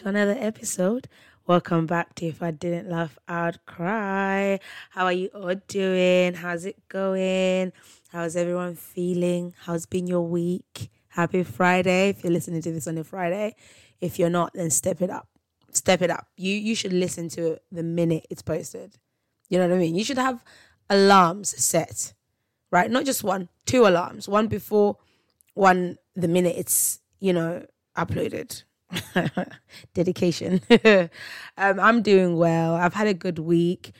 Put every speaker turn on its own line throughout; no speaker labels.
to another episode. Welcome back to If I Didn't Laugh, I'd Cry. How are you all doing? How's it going? How's everyone feeling? How's been your week? Happy Friday. If you're listening to this on a Friday, if you're not, then step it up. Step it up. You you should listen to it the minute it's posted. You know what I mean? You should have alarms set right? Not just one, two alarms. One before, one the minute it's, you know, uploaded. Dedication. um, I'm doing well. I've had a good week.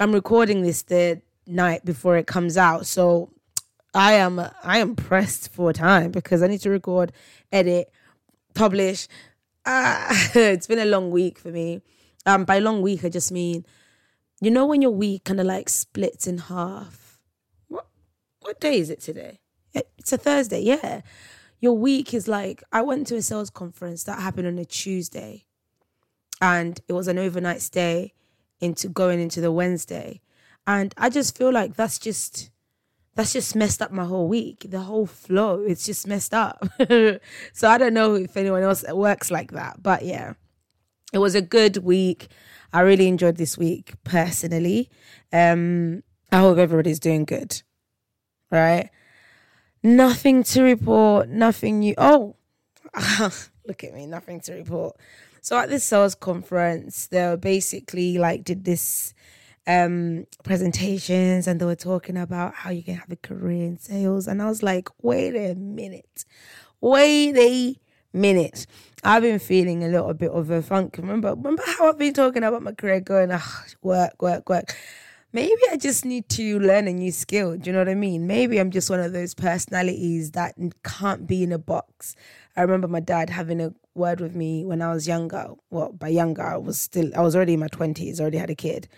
I'm recording this the night before it comes out. So I am I am pressed for time because I need to record, edit, publish. Ah, it's been a long week for me. Um, by long week I just mean, you know, when your week kind of like splits in half what day is it today? It's a Thursday, yeah. Your week is like I went to a sales conference that happened on a Tuesday, and it was an overnight stay into going into the Wednesday, and I just feel like that's just that's just messed up my whole week. The whole flow, it's just messed up. so I don't know if anyone else works like that, but yeah, it was a good week. I really enjoyed this week personally. Um, I hope everybody's doing good right? Nothing to report, nothing new. Oh, look at me, nothing to report. So at this sales conference, they were basically like did this um presentations and they were talking about how you can have a career in sales. And I was like, wait a minute. Wait a minute. I've been feeling a little bit of a funk. Remember, remember how I've been talking about my career going, work, work, work maybe I just need to learn a new skill. Do you know what I mean? Maybe I'm just one of those personalities that can't be in a box. I remember my dad having a word with me when I was younger. Well, by younger, I was still, I was already in my 20s, already had a kid.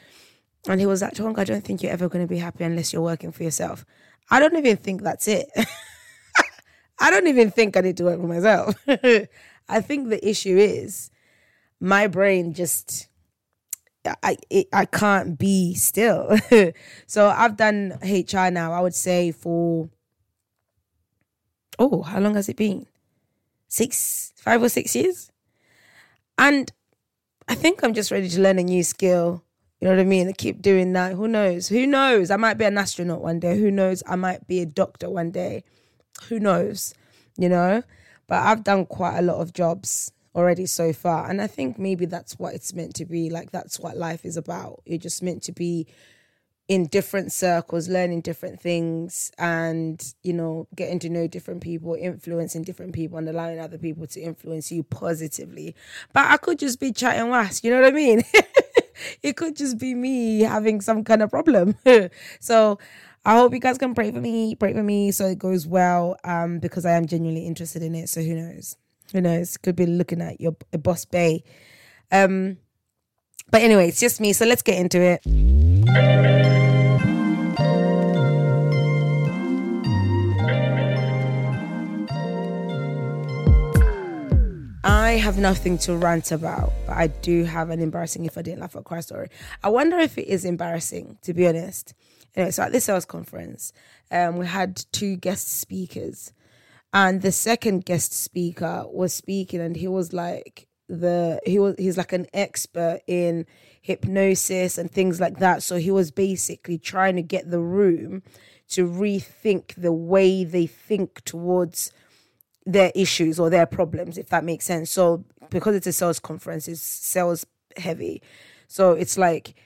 And he was like, Tonka, I don't think you're ever going to be happy unless you're working for yourself. I don't even think that's it. I don't even think I need to work for myself. I think the issue is my brain just I it, I can't be still. so I've done HR now. I would say for oh, how long has it been? Six, five or six years. And I think I'm just ready to learn a new skill. You know what I mean? I keep doing that. Who knows? Who knows? I might be an astronaut one day. Who knows? I might be a doctor one day. Who knows? You know? But I've done quite a lot of jobs already so far. And I think maybe that's what it's meant to be. Like that's what life is about. You're just meant to be in different circles, learning different things and, you know, getting to know different people, influencing different people and allowing other people to influence you positively. But I could just be chatting was, you know what I mean? it could just be me having some kind of problem. so I hope you guys can pray for me, pray for me so it goes well. Um, because I am genuinely interested in it. So who knows? Who knows? Could be looking at your boss bay. Um, but anyway, it's just me. So let's get into it. I have nothing to rant about, but I do have an embarrassing if I didn't laugh at cry story. I wonder if it is embarrassing, to be honest. Anyway, so at this sales conference, um, we had two guest speakers and the second guest speaker was speaking, and he was like the he was he's like an expert in hypnosis and things like that. So he was basically trying to get the room to rethink the way they think towards their issues or their problems, if that makes sense. So because it's a sales conference, it's sales heavy. So it's like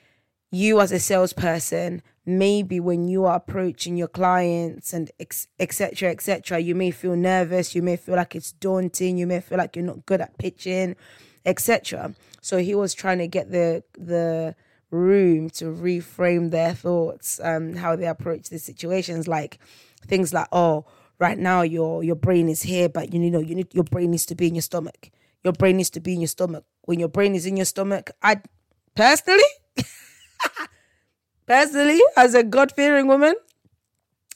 you as a salesperson, maybe when you are approaching your clients and etc. etc., you may feel nervous, you may feel like it's daunting, you may feel like you're not good at pitching, etc. So he was trying to get the the room to reframe their thoughts, um, how they approach the situations, like things like, oh, right now your your brain is here, but you know you need your brain needs to be in your stomach. Your brain needs to be in your stomach. When your brain is in your stomach, I personally, personally, as a God fearing woman,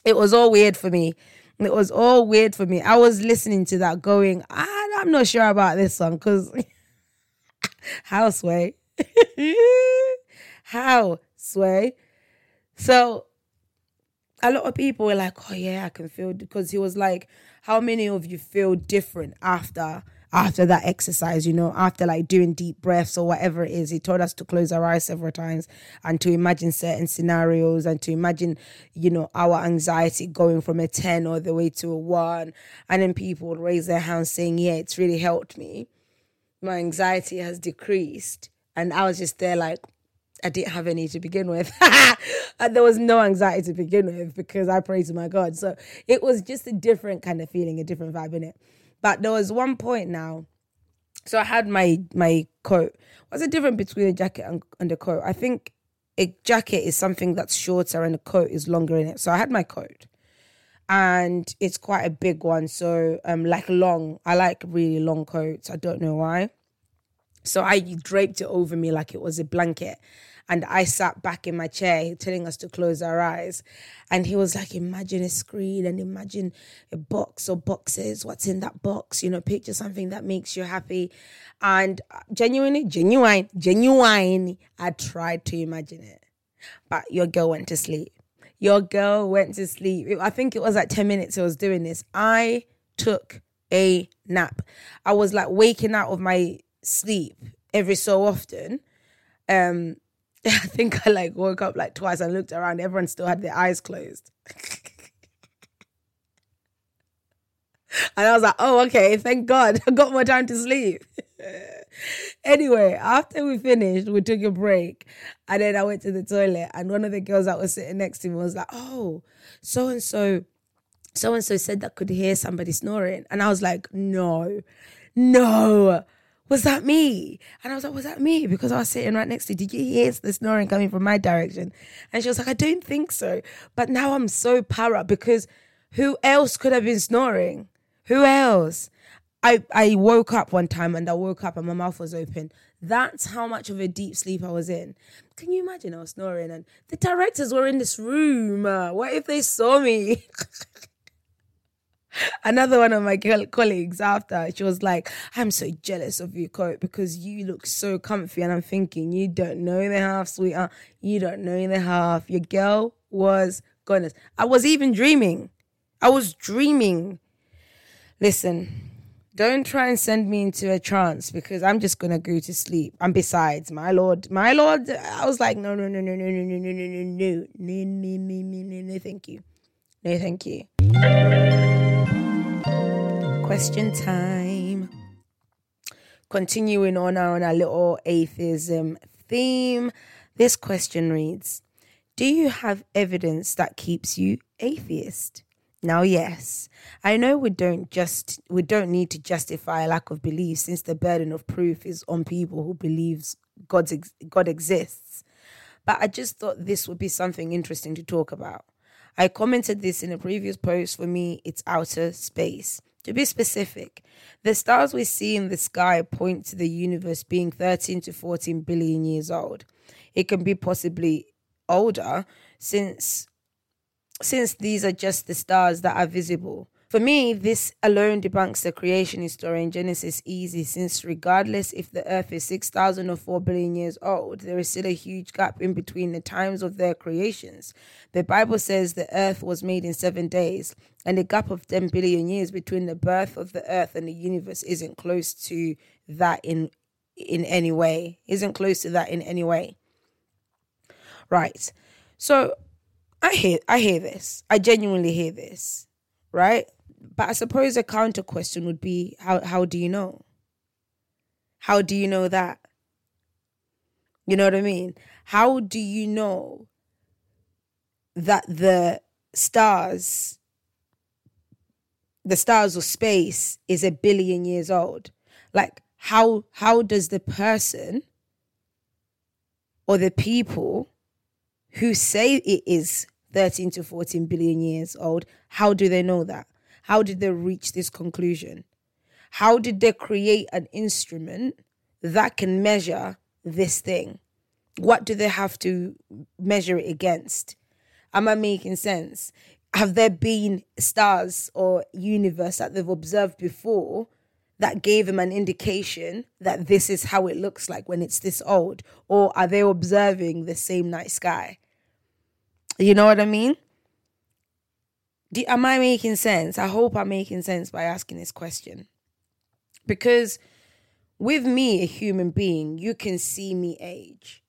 it was all weird for me. It was all weird for me. I was listening to that, going, I, I'm not sure about this song because how sway, how sway. So a lot of people were like, "Oh yeah, I can feel," because he was like, "How many of you feel different after after that exercise? You know, after like doing deep breaths or whatever it is." He told us to close our eyes several times and to imagine certain scenarios and to imagine, you know, our anxiety going from a ten all the way to a one, and then people would raise their hands saying, "Yeah, it's really helped me. My anxiety has decreased," and I was just there like, I didn't have any to begin with. there was no anxiety to begin with because I prayed to my God. So it was just a different kind of feeling, a different vibe in it. But there was one point now. So I had my my coat. What's the difference between a jacket and, and a coat? I think a jacket is something that's shorter and a coat is longer in it. So I had my coat. And it's quite a big one. So um like long. I like really long coats. I don't know why. So I draped it over me like it was a blanket. And I sat back in my chair telling us to close our eyes. And he was like, Imagine a screen and imagine a box or boxes. What's in that box? You know, picture something that makes you happy. And genuinely, genuine, genuine, I tried to imagine it. But your girl went to sleep. Your girl went to sleep. I think it was like 10 minutes I was doing this. I took a nap. I was like waking out of my sleep every so often. Um, I think I like woke up like twice and looked around. Everyone still had their eyes closed. and I was like, oh, okay, thank God. I got more time to sleep. anyway, after we finished, we took a break. And then I went to the toilet. And one of the girls that was sitting next to me was like, oh, so and so, so and so said that could hear somebody snoring. And I was like, no, no was that me? And I was like, was that me? Because I was sitting right next to you. Did you hear the snoring coming from my direction? And she was like, I don't think so. But now I'm so para because who else could have been snoring? Who else? I, I woke up one time and I woke up and my mouth was open. That's how much of a deep sleep I was in. Can you imagine I was snoring and the directors were in this room? Uh, what if they saw me? Another one of my colleagues after, she was like, I'm so jealous of you, coat, because you look so comfy. And I'm thinking, you don't know the half, sweetheart. You don't know the half. Your girl was goodness. I was even dreaming. I was dreaming. Listen, don't try and send me into a trance because I'm just gonna go to sleep. And besides, my lord, my lord, I was like, no, no, no, no, no, no, no, no, no, no, no, no, no, no, no, no, thank you. No, thank you. Question time. Continuing on our, on our little atheism theme, this question reads Do you have evidence that keeps you atheist? Now, yes, I know we don't just we don't need to justify a lack of belief since the burden of proof is on people who believes God's God exists. But I just thought this would be something interesting to talk about. I commented this in a previous post. For me, it's outer space. To be specific, the stars we see in the sky point to the universe being 13 to 14 billion years old. It can be possibly older since since these are just the stars that are visible For me, this alone debunks the creation story in Genesis easy, since regardless if the earth is 6,000 or 4 billion years old, there is still a huge gap in between the times of their creations. The Bible says the earth was made in seven days, and the gap of 10 billion years between the birth of the earth and the universe isn't close to that in in any way. Isn't close to that in any way. Right. So I hear I hear this. I genuinely hear this. Right? But I suppose a counter question would be how how do you know? How do you know that? You know what I mean? How do you know that the stars the stars of space is a billion years old? Like how how does the person or the people who say it is 13 to 14 billion years old how do they know that how did they reach this conclusion? How did they create an instrument that can measure this thing? What do they have to measure it against? Am I making sense? Have there been stars or universe that they've observed before that gave them an indication that this is how it looks like when it's this old? Or are they observing the same night sky? You know what I mean? Do, am I making sense? I hope I'm making sense by asking this question. Because with me, a human being, you can see me age,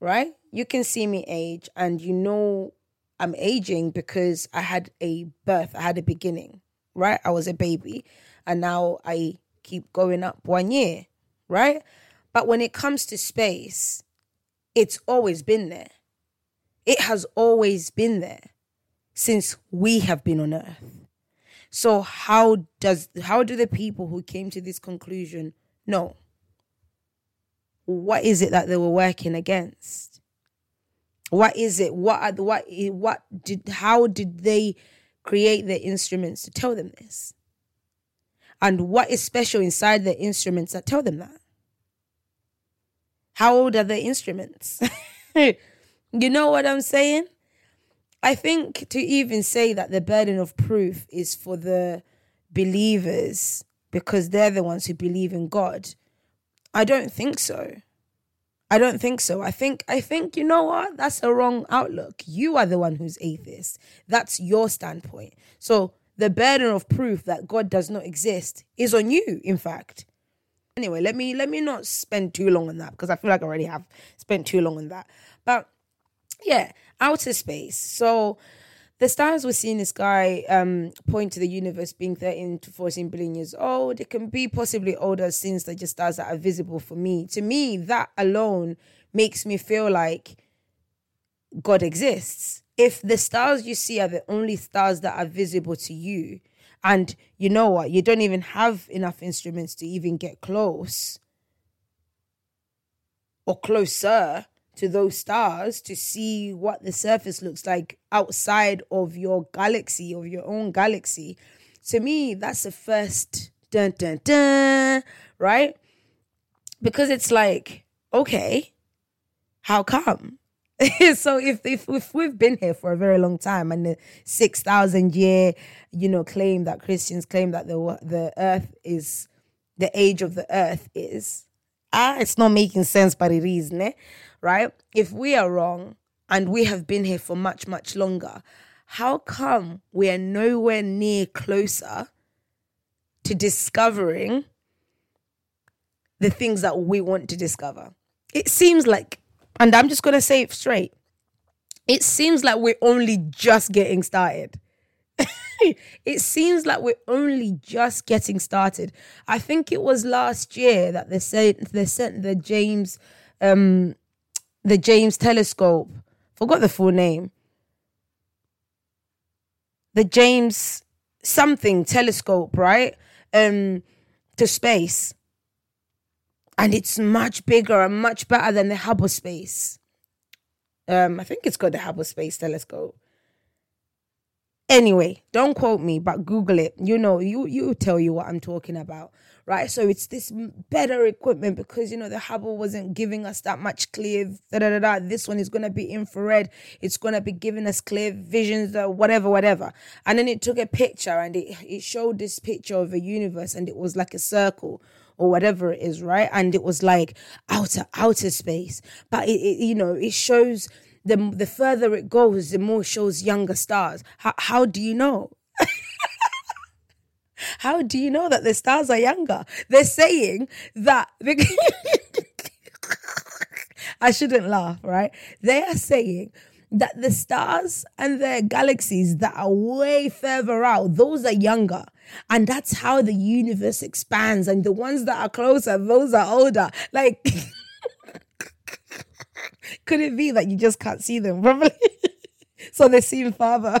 right? You can see me age, and you know I'm aging because I had a birth, I had a beginning, right? I was a baby, and now I keep going up one year, right? But when it comes to space, it's always been there. It has always been there since we have been on earth. So how does how do the people who came to this conclusion know? What is it that they were working against? What is it? What what what did how did they create the instruments to tell them this? And what is special inside the instruments that tell them that? How old are the instruments? you know what I'm saying? I think to even say that the burden of proof is for the believers because they're the ones who believe in God, I don't think so. I don't think so. I think I think you know what? That's a wrong outlook. You are the one who's atheist. That's your standpoint. So the burden of proof that God does not exist is on you, in fact. Anyway, let me let me not spend too long on that because I feel like I already have spent too long on that. But yeah, outer space. So the stars we see in the sky um, point to the universe being 13 to 14 billion years old. It can be possibly older since they're just stars that are visible for me. To me, that alone makes me feel like God exists. If the stars you see are the only stars that are visible to you, and you know what, you don't even have enough instruments to even get close or closer to those stars to see what the surface looks like outside of your galaxy, of your own galaxy. To me, that's the first dun dun dun, right? Because it's like, okay, how come? so if, if if we've been here for a very long time and the 6000 year you know claim that christians claim that the the earth is the age of the earth is ah it's not making sense but it is ne? Right? If we are wrong and we have been here for much, much longer, how come we are nowhere near closer to discovering the things that we want to discover? It seems like, and I'm just going to say it straight, it seems like we're only just getting started. it seems like we're only just getting started. I think it was last year that they said they sent the James um the James Telescope. Forgot the full name. The James something telescope, right? Um, to space. And it's much bigger and much better than the Hubble space. Um, I think it's called the Hubble Space Telescope. Anyway, don't quote me, but Google it. You know, you you tell you what I'm talking about, right? So it's this better equipment because you know the Hubble wasn't giving us that much clear. Da, da, da, da. This one is gonna be infrared. It's gonna be giving us clear visions, uh, whatever, whatever. And then it took a picture and it it showed this picture of a universe, and it was like a circle or whatever it is, right? And it was like outer outer space, but it, it you know it shows the the further it goes, the more shows younger stars. How how do you know? How do you know that the stars are younger? They're saying that. I shouldn't laugh, right? They are saying that the stars and the galaxies that are way further out, those are younger. And that's how the universe expands. And the ones that are closer, those are older. Like, could it be that you just can't see them properly? so they seem farther.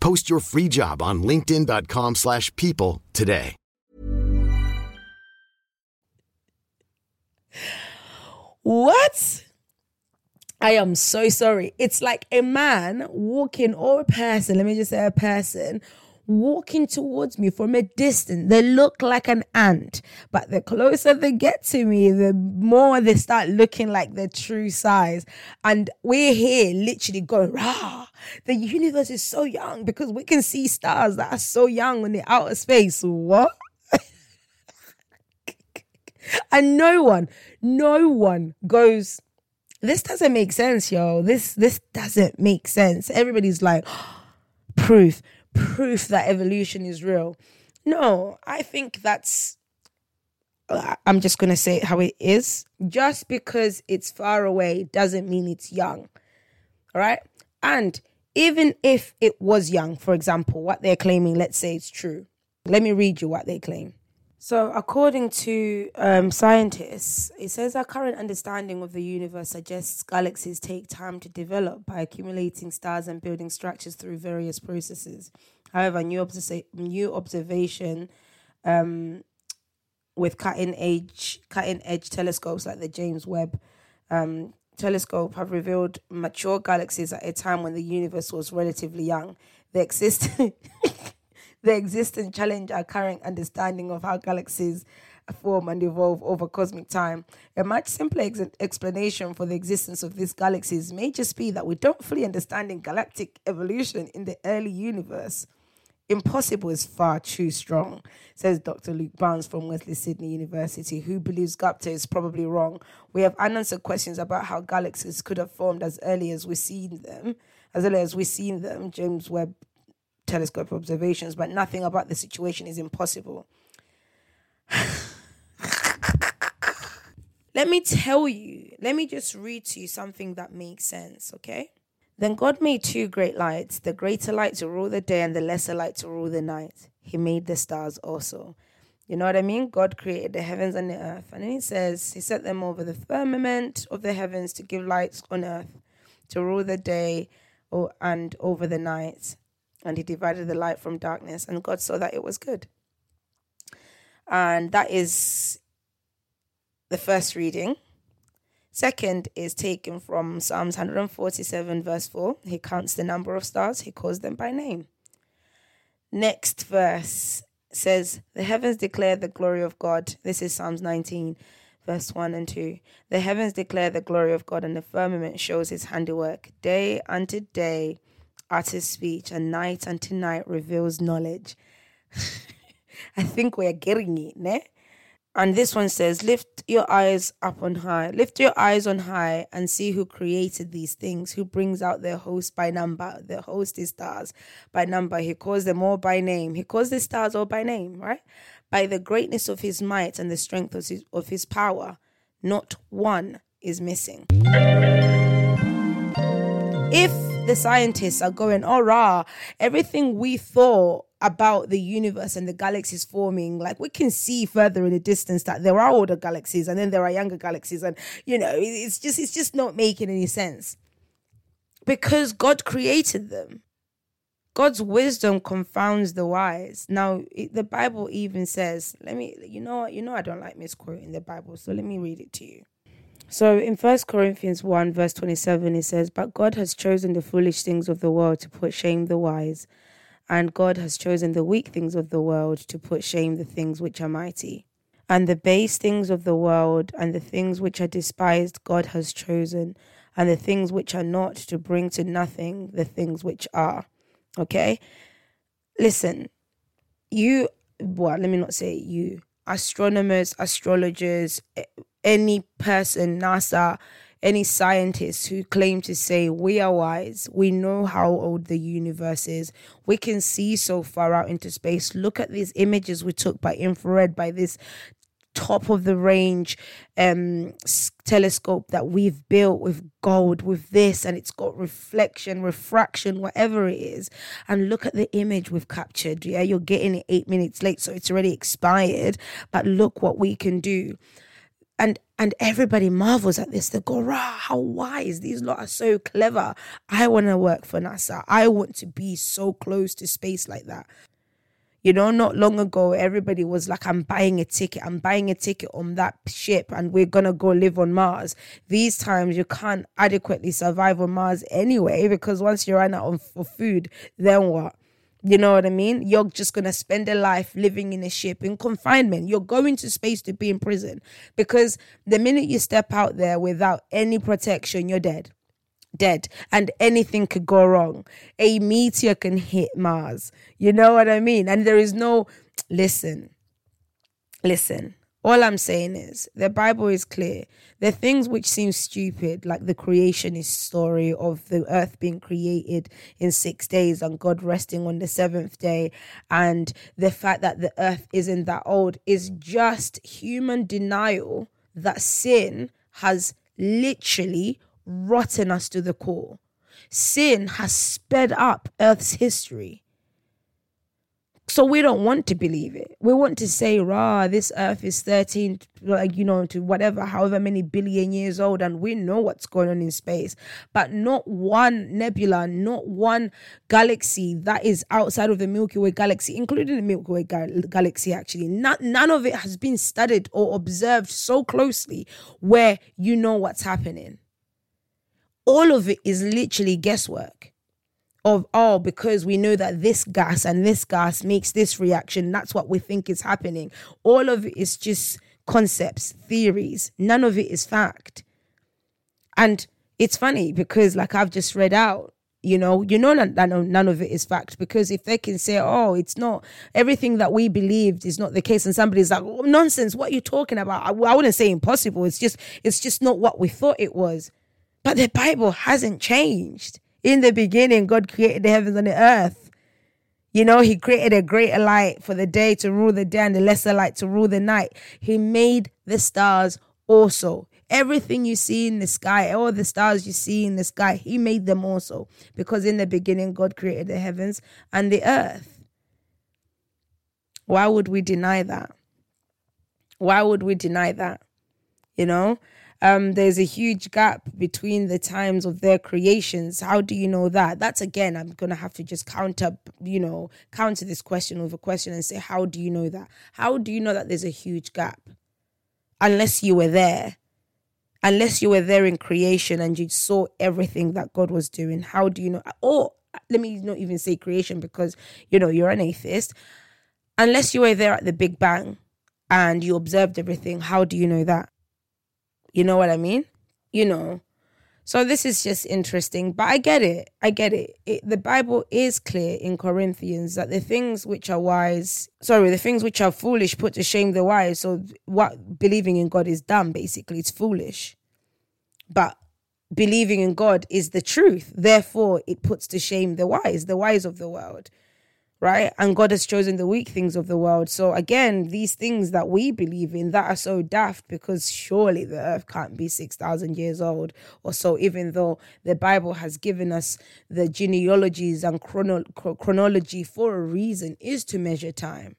Post your free job on linkedin.com/people slash people today.
What? I am so sorry. It's like a man walking or a person, let me just say a person, walking towards me from a distance. They look like an ant, but the closer they get to me, the more they start looking like their true size. And we're here literally going, rah, the universe is so young because we can see stars that are so young in the outer space. What? and no one, no one goes, this doesn't make sense, yo. This this doesn't make sense. Everybody's like, proof, proof that evolution is real. No, I think that's. uh, I'm just gonna say it how it is. Just because it's far away doesn't mean it's young. All right, and even if it was young, for example, what they're claiming, let's say it's true. Let me read you what they claim. So, according to um, scientists, it says our current understanding of the universe suggests galaxies take time to develop by accumulating stars and building structures through various processes. However, new, new observation um, with cutting edge cutting edge telescopes like the James Webb um, telescope have revealed mature galaxies at a time when the universe was relatively young. The existing the existence challenge our current understanding of how galaxies form and evolve over cosmic time. A much simpler ex- explanation for the existence of these galaxies may just be that we don't fully understand galactic evolution in the early universe. Impossible is far too strong, says Dr. Luke Barnes from Western Sydney University, who believes Gupta is probably wrong. We have unanswered questions about how galaxies could have formed as early as we've seen them, as early as we've seen them, James Webb telescope observations, but nothing about the situation is impossible. Let me tell you, let me just read to you something that makes sense, okay? Then God made two great lights, the greater light to rule the day and the lesser light to rule the night. He made the stars also. You know what I mean? God created the heavens and the earth. And then he says, He set them over the firmament of the heavens to give lights on earth, to rule the day o- and over the night. And he divided the light from darkness. And God saw that it was good. And that is the first reading. Second is taken from Psalms 147, verse 4. He counts the number of stars, he calls them by name. Next verse says, The heavens declare the glory of God. This is Psalms 19, verse 1 and 2. The heavens declare the glory of God, and the firmament shows his handiwork. Day unto day utters speech, and night unto night reveals knowledge. I think we're getting it, ne? And this one says, Lift your eyes up on high. Lift your eyes on high and see who created these things, who brings out their host by number. The host is stars by number. He calls them all by name. He calls the stars all by name, right? By the greatness of his might and the strength of his, of his power, not one is missing. If the scientists are going, oh, rah, everything we thought about the universe and the galaxies forming, like we can see further in the distance that there are older galaxies and then there are younger galaxies, and you know, it's just it's just not making any sense because God created them. God's wisdom confounds the wise. Now, it, the Bible even says, let me, you know what, you know, I don't like misquoting the Bible, so let me read it to you. So in First Corinthians 1, verse 27, it says, But God has chosen the foolish things of the world to put shame the wise, and God has chosen the weak things of the world to put shame the things which are mighty. And the base things of the world and the things which are despised, God has chosen, and the things which are not to bring to nothing the things which are. Okay? Listen, you, well, let me not say you, astronomers, astrologers, eh, any person, NASA, any scientists who claim to say we are wise, we know how old the universe is, we can see so far out into space. Look at these images we took by infrared, by this top of the range um telescope that we've built with gold with this and it's got reflection refraction whatever it is. And look at the image we've captured. Yeah you're getting it 8 minutes late so it's already expired. But look what we can do and and everybody marvels at this. They go, "Rah, how wise these lot are so clever." I want to work for NASA. I want to be so close to space like that. You know, not long ago, everybody was like, "I'm buying a ticket. I'm buying a ticket on that ship, and we're gonna go live on Mars." These times, you can't adequately survive on Mars anyway because once you run out of food, then what? You know what I mean? You're just going to spend a life living in a ship in confinement. You're going to space to be in prison because the minute you step out there without any protection, you're dead. Dead. And anything could go wrong. A meteor can hit Mars. You know what I mean? And there is no, listen, listen. All I'm saying is the Bible is clear. The things which seem stupid, like the creationist story of the earth being created in six days and God resting on the seventh day, and the fact that the earth isn't that old, is just human denial that sin has literally rotten us to the core. Sin has sped up earth's history. So we don't want to believe it. We want to say, rah, this earth is 13, like, you know, to whatever, however many billion years old, and we know what's going on in space. But not one nebula, not one galaxy that is outside of the Milky Way galaxy, including the Milky Way gal- galaxy, actually. Not, none of it has been studied or observed so closely where you know what's happening. All of it is literally guesswork of oh because we know that this gas and this gas makes this reaction that's what we think is happening. All of it is just concepts theories. None of it is fact. And it's funny because like i've just read out you know you know that none, none of it is fact because if they can say oh it's not everything that we believed is not the case and somebody's like oh, nonsense what are you talking about? I, I wouldn't say impossible it's just it's just not what we thought it was. But the bible hasn't changed in the beginning, God created the heavens and the earth. You know, He created a greater light for the day to rule the day and the lesser light to rule the night. He made the stars also. Everything you see in the sky, all the stars you see in the sky, He made them also. Because in the beginning, God created the heavens and the earth. Why would we deny that? Why would we deny that? You know? Um, there's a huge gap between the times of their creations. How do you know that? That's again, I'm gonna have to just counter, you know, counter this question with a question and say, how do you know that? How do you know that there's a huge gap? Unless you were there, unless you were there in creation and you saw everything that God was doing. How do you know? Or let me not even say creation because you know you're an atheist. Unless you were there at the Big Bang and you observed everything, how do you know that? You know what I mean? You know. So this is just interesting, but I get it. I get it. it. The Bible is clear in Corinthians that the things which are wise, sorry, the things which are foolish put to shame the wise. So what believing in God is dumb, basically. It's foolish. But believing in God is the truth. Therefore, it puts to shame the wise, the wise of the world right? And God has chosen the weak things of the world. So again, these things that we believe in that are so daft because surely the earth can't be 6,000 years old or so, even though the Bible has given us the genealogies and chrono- chronology for a reason is to measure time.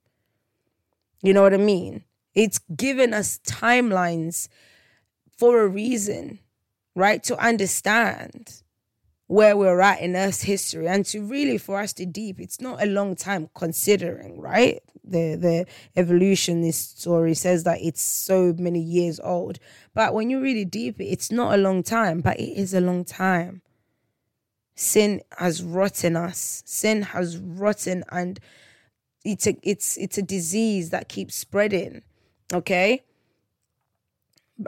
You know what I mean? It's given us timelines for a reason, right? To understand where we're at in Earth's history and to really for us to deep, it's not a long time considering, right? The the evolutionist story says that it's so many years old. But when you really deep it, it's not a long time, but it is a long time. Sin has rotten us. Sin has rotten and it's a it's it's a disease that keeps spreading. Okay?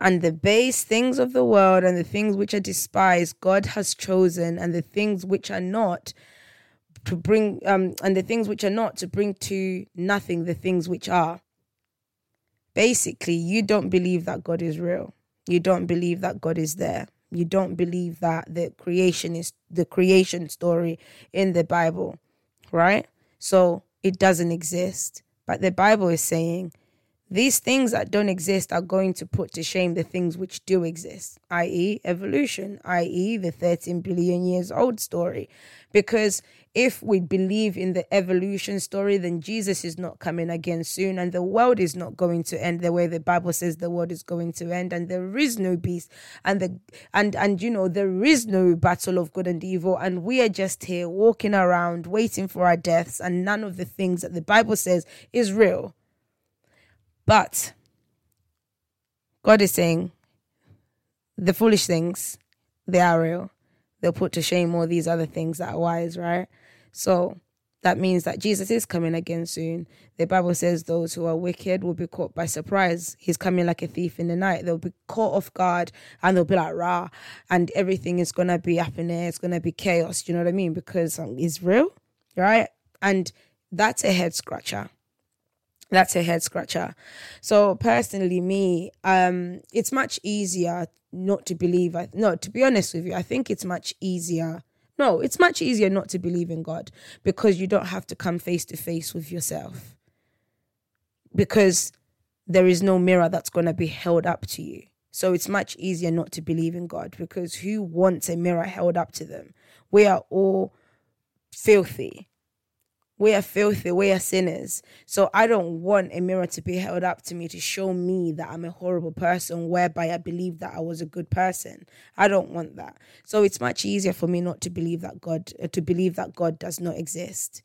And the base things of the world and the things which are despised god has chosen and the things which are not to bring um and the things which are not to bring to nothing the things which are. Basically you don't believe that god is real. You don't believe that god is there. You don't believe that the creation is the creation story in the bible right? So it doesn't exist. But the bible is saying these things that don't exist are going to put to shame the things which do exist, i.e., evolution, i.e., the 13 billion years old story. Because if we believe in the evolution story, then Jesus is not coming again soon, and the world is not going to end the way the Bible says the world is going to end, and there is no beast, and the and and you know there is no battle of good and evil, and we are just here walking around waiting for our deaths, and none of the things that the Bible says is real. But God is saying the foolish things, they are real. They'll put to shame all these other things that are wise, right? So that means that Jesus is coming again soon. The Bible says those who are wicked will be caught by surprise. He's coming like a thief in the night. They'll be caught off guard and they'll be like, rah, and everything is going to be up in there. It's going to be chaos. You know what I mean? Because um, it's real, right? And that's a head scratcher that's a head scratcher. So personally, me, um, it's much easier not to believe. I, No, to be honest with you, I think it's much easier. No, it's much easier not to believe in God because you don't have to come face to face with yourself. Because there is no mirror that's going to be held up to you. So it's much easier not to believe in God because who wants a mirror held up to them? We are all filthy we are filthy, we are sinners. So I don't want a mirror to be held up to me to show me that I'm a horrible person, whereby I believe that I was a good person. I don't want that. So it's much easier for me not to believe that God, uh, to believe that God does not exist.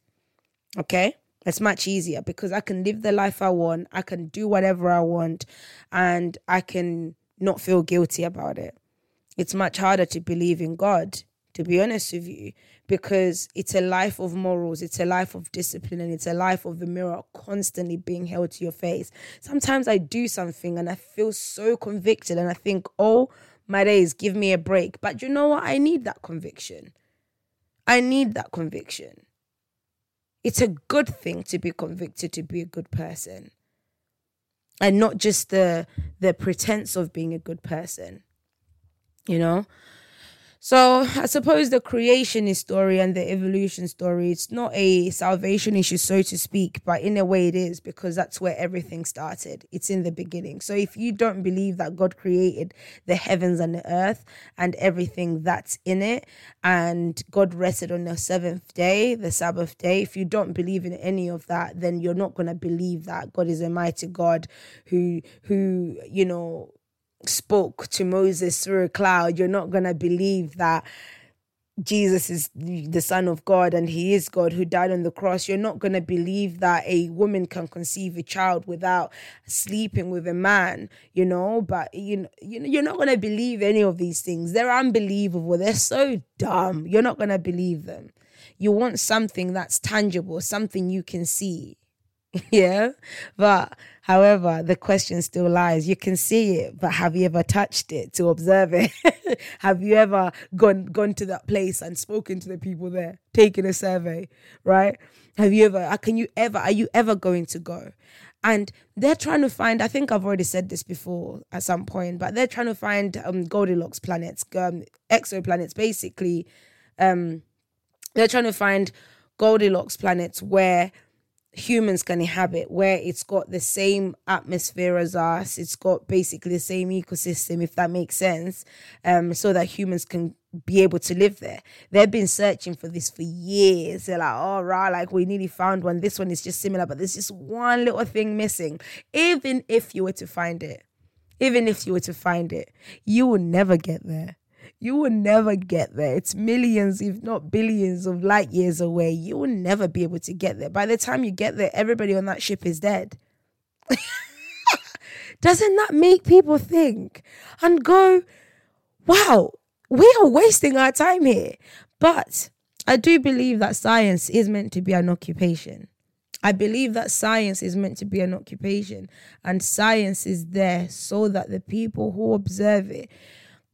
Okay? It's much easier because I can live the life I want, I can do whatever I want, and I can not feel guilty about it. It's much harder to believe in God, to be honest with you, because it's a life of morals, it's a life of discipline, and it's a life of the mirror constantly being held to your face. Sometimes I do something and I feel so convicted, and I think, oh, my days, give me a break. But you know what? I need that conviction. I need that conviction. It's a good thing to be convicted to be a good person. And not just the the pretense of being a good person. You know? So I suppose the creation story and the evolution story, it's not a salvation issue, so to speak, but in a way it is because that's where everything started. It's in the beginning. So if you don't believe that God created the heavens and the earth and everything that's in it, and God rested on the seventh day, the Sabbath day, if you don't believe in any of that, then you're not gonna believe that God is a mighty God who who, you know, spoke to Moses through a cloud, you're not going to believe that Jesus is the Son of God and He is God who died on the cross. You're not going to believe that a woman can conceive a child without sleeping with a man, you know. But you know, you're not going to believe any of these things. They're unbelievable. They're so dumb. You're not going to believe them. You want something that's tangible, something you can see. yeah. But However, the question still lies. You can see it, but have you ever touched it to observe it? have you ever gone gone to that place and spoken to the people there, taken a survey, right? Have you ever uh, can you ever are you ever going to go? And they're trying to find, I think I've already said this before at some point, but they're trying to find um, Goldilocks planets, um, exoplanets, basically. Um, they're trying to find Goldilocks planets where humans can inhabit where it's got the same atmosphere as us it's got basically the same ecosystem if that makes sense um so that humans can be able to live there. They've been searching for this for years. They're like all oh, right like we nearly found one. This one is just similar but there's just one little thing missing. Even if you were to find it even if you were to find it you will never get there you will never get there. It's millions, if not billions, of light years away. You will never be able to get there. By the time you get there, everybody on that ship is dead. Doesn't that make people think and go, wow, we are wasting our time here? But I do believe that science is meant to be an occupation. I believe that science is meant to be an occupation, and science is there so that the people who observe it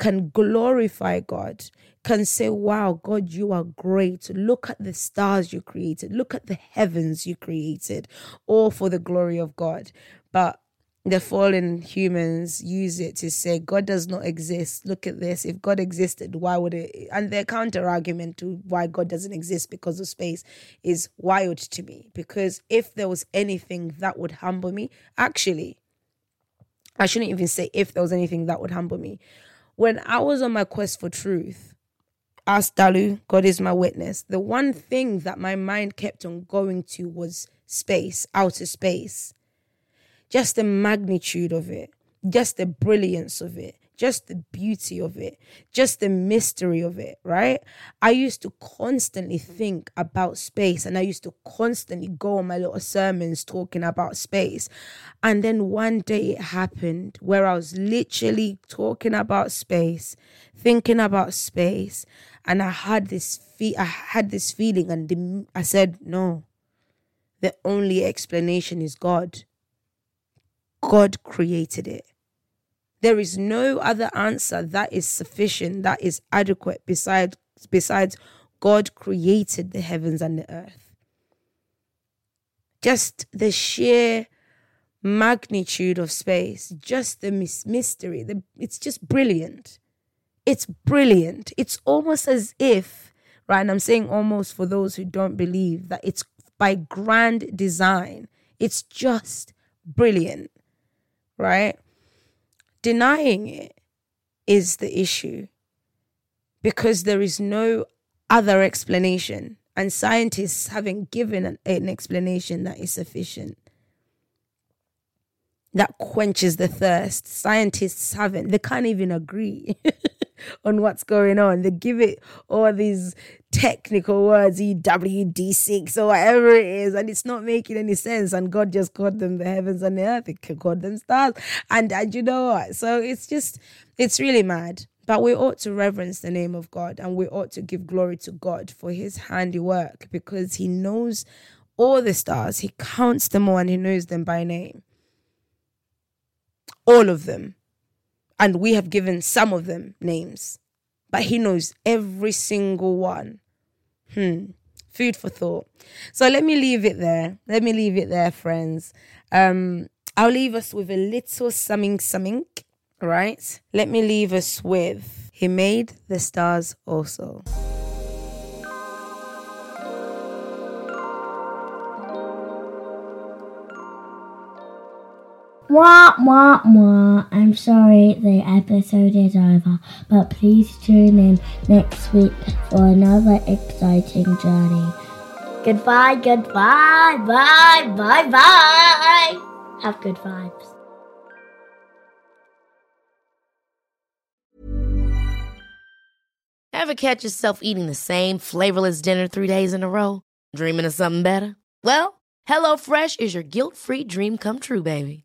can glorify God, can say, Wow, God, you are great. Look at the stars you created, look at the heavens you created, all for the glory of God. But the fallen humans use it to say God does not exist. Look at this. If God existed, why would it? And their counter argument to why God doesn't exist because of space is wild to me. Because if there was anything that would humble me, actually, I shouldn't even say if there was anything that would humble me when I was on my quest for truth, ask Dalu, God is my witness. The one thing that my mind kept on going to was space, outer space. Just the magnitude of it, just the brilliance of it, just the beauty of it, just the mystery of it, right? I used to constantly think about space and I used to constantly go on my little sermons talking about space. And then one day it happened where I was literally talking about space, thinking about space, and I had this fe- I had this feeling and I said, "No. The only explanation is God. God created it. There is no other answer that is sufficient, that is adequate besides besides God created the heavens and the earth. Just the sheer magnitude of space, just the mystery, the, it's just brilliant. It's brilliant. It's almost as if, right? And I'm saying almost for those who don't believe that it's by grand design. It's just brilliant, right? Denying it is the issue because there is no other explanation, and scientists haven't given an, an explanation that is sufficient that quenches the thirst. Scientists haven't, they can't even agree on what's going on. They give it all these technical words, EWD6 or whatever it is, and it's not making any sense. And God just called them the heavens and the earth, He called them stars. And, and you know what? So it's just, it's really mad. But we ought to reverence the name of God and we ought to give glory to God for his handiwork because he knows all the stars. He counts them all and he knows them by name all of them. And we have given some of them names, but he knows every single one. Hmm. Food for thought. So let me leave it there. Let me leave it there, friends. Um, I'll leave us with a little summing summing, right? Let me leave us with He made the stars also.
Wah, wah, wah. I'm sorry the episode is over, but please tune in next week for another exciting journey. Goodbye, goodbye, bye, bye, bye. Have good vibes.
Ever catch yourself eating the same flavorless dinner three days in a row? Dreaming of something better? Well, HelloFresh is your guilt free dream come true, baby.